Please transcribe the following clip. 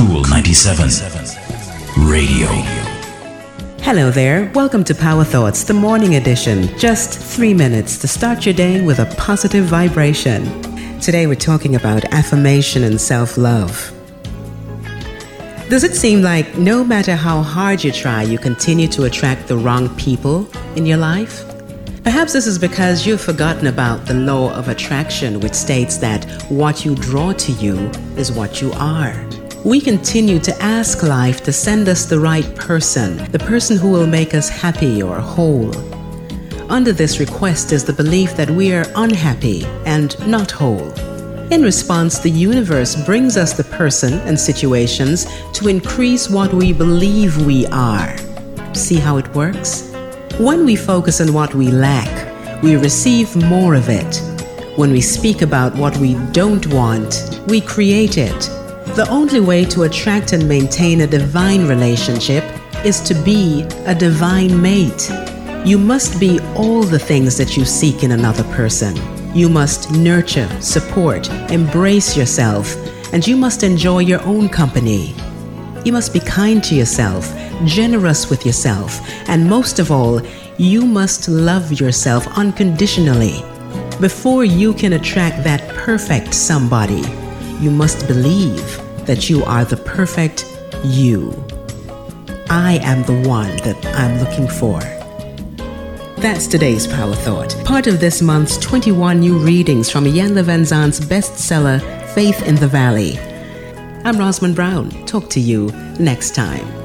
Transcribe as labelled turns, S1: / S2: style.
S1: Kool 97 Radio.
S2: Hello there. Welcome to Power Thoughts, the morning edition. Just three minutes to start your day with a positive vibration. Today we're talking about affirmation and self love. Does it seem like no matter how hard you try, you continue to attract the wrong people in your life? Perhaps this is because you've forgotten about the law of attraction, which states that what you draw to you is what you are. We continue to ask life to send us the right person, the person who will make us happy or whole. Under this request is the belief that we are unhappy and not whole. In response, the universe brings us the person and situations to increase what we believe we are. See how it works? When we focus on what we lack, we receive more of it. When we speak about what we don't want, we create it. The only way to attract and maintain a divine relationship is to be a divine mate. You must be all the things that you seek in another person. You must nurture, support, embrace yourself, and you must enjoy your own company. You must be kind to yourself, generous with yourself, and most of all, you must love yourself unconditionally. Before you can attract that perfect somebody, you must believe that you are the perfect you. I am the one that I'm looking for. That's today's Power Thought, part of this month's 21 new readings from Iyanla Vanzant's bestseller, Faith in the Valley. I'm Rosman Brown. Talk to you next time.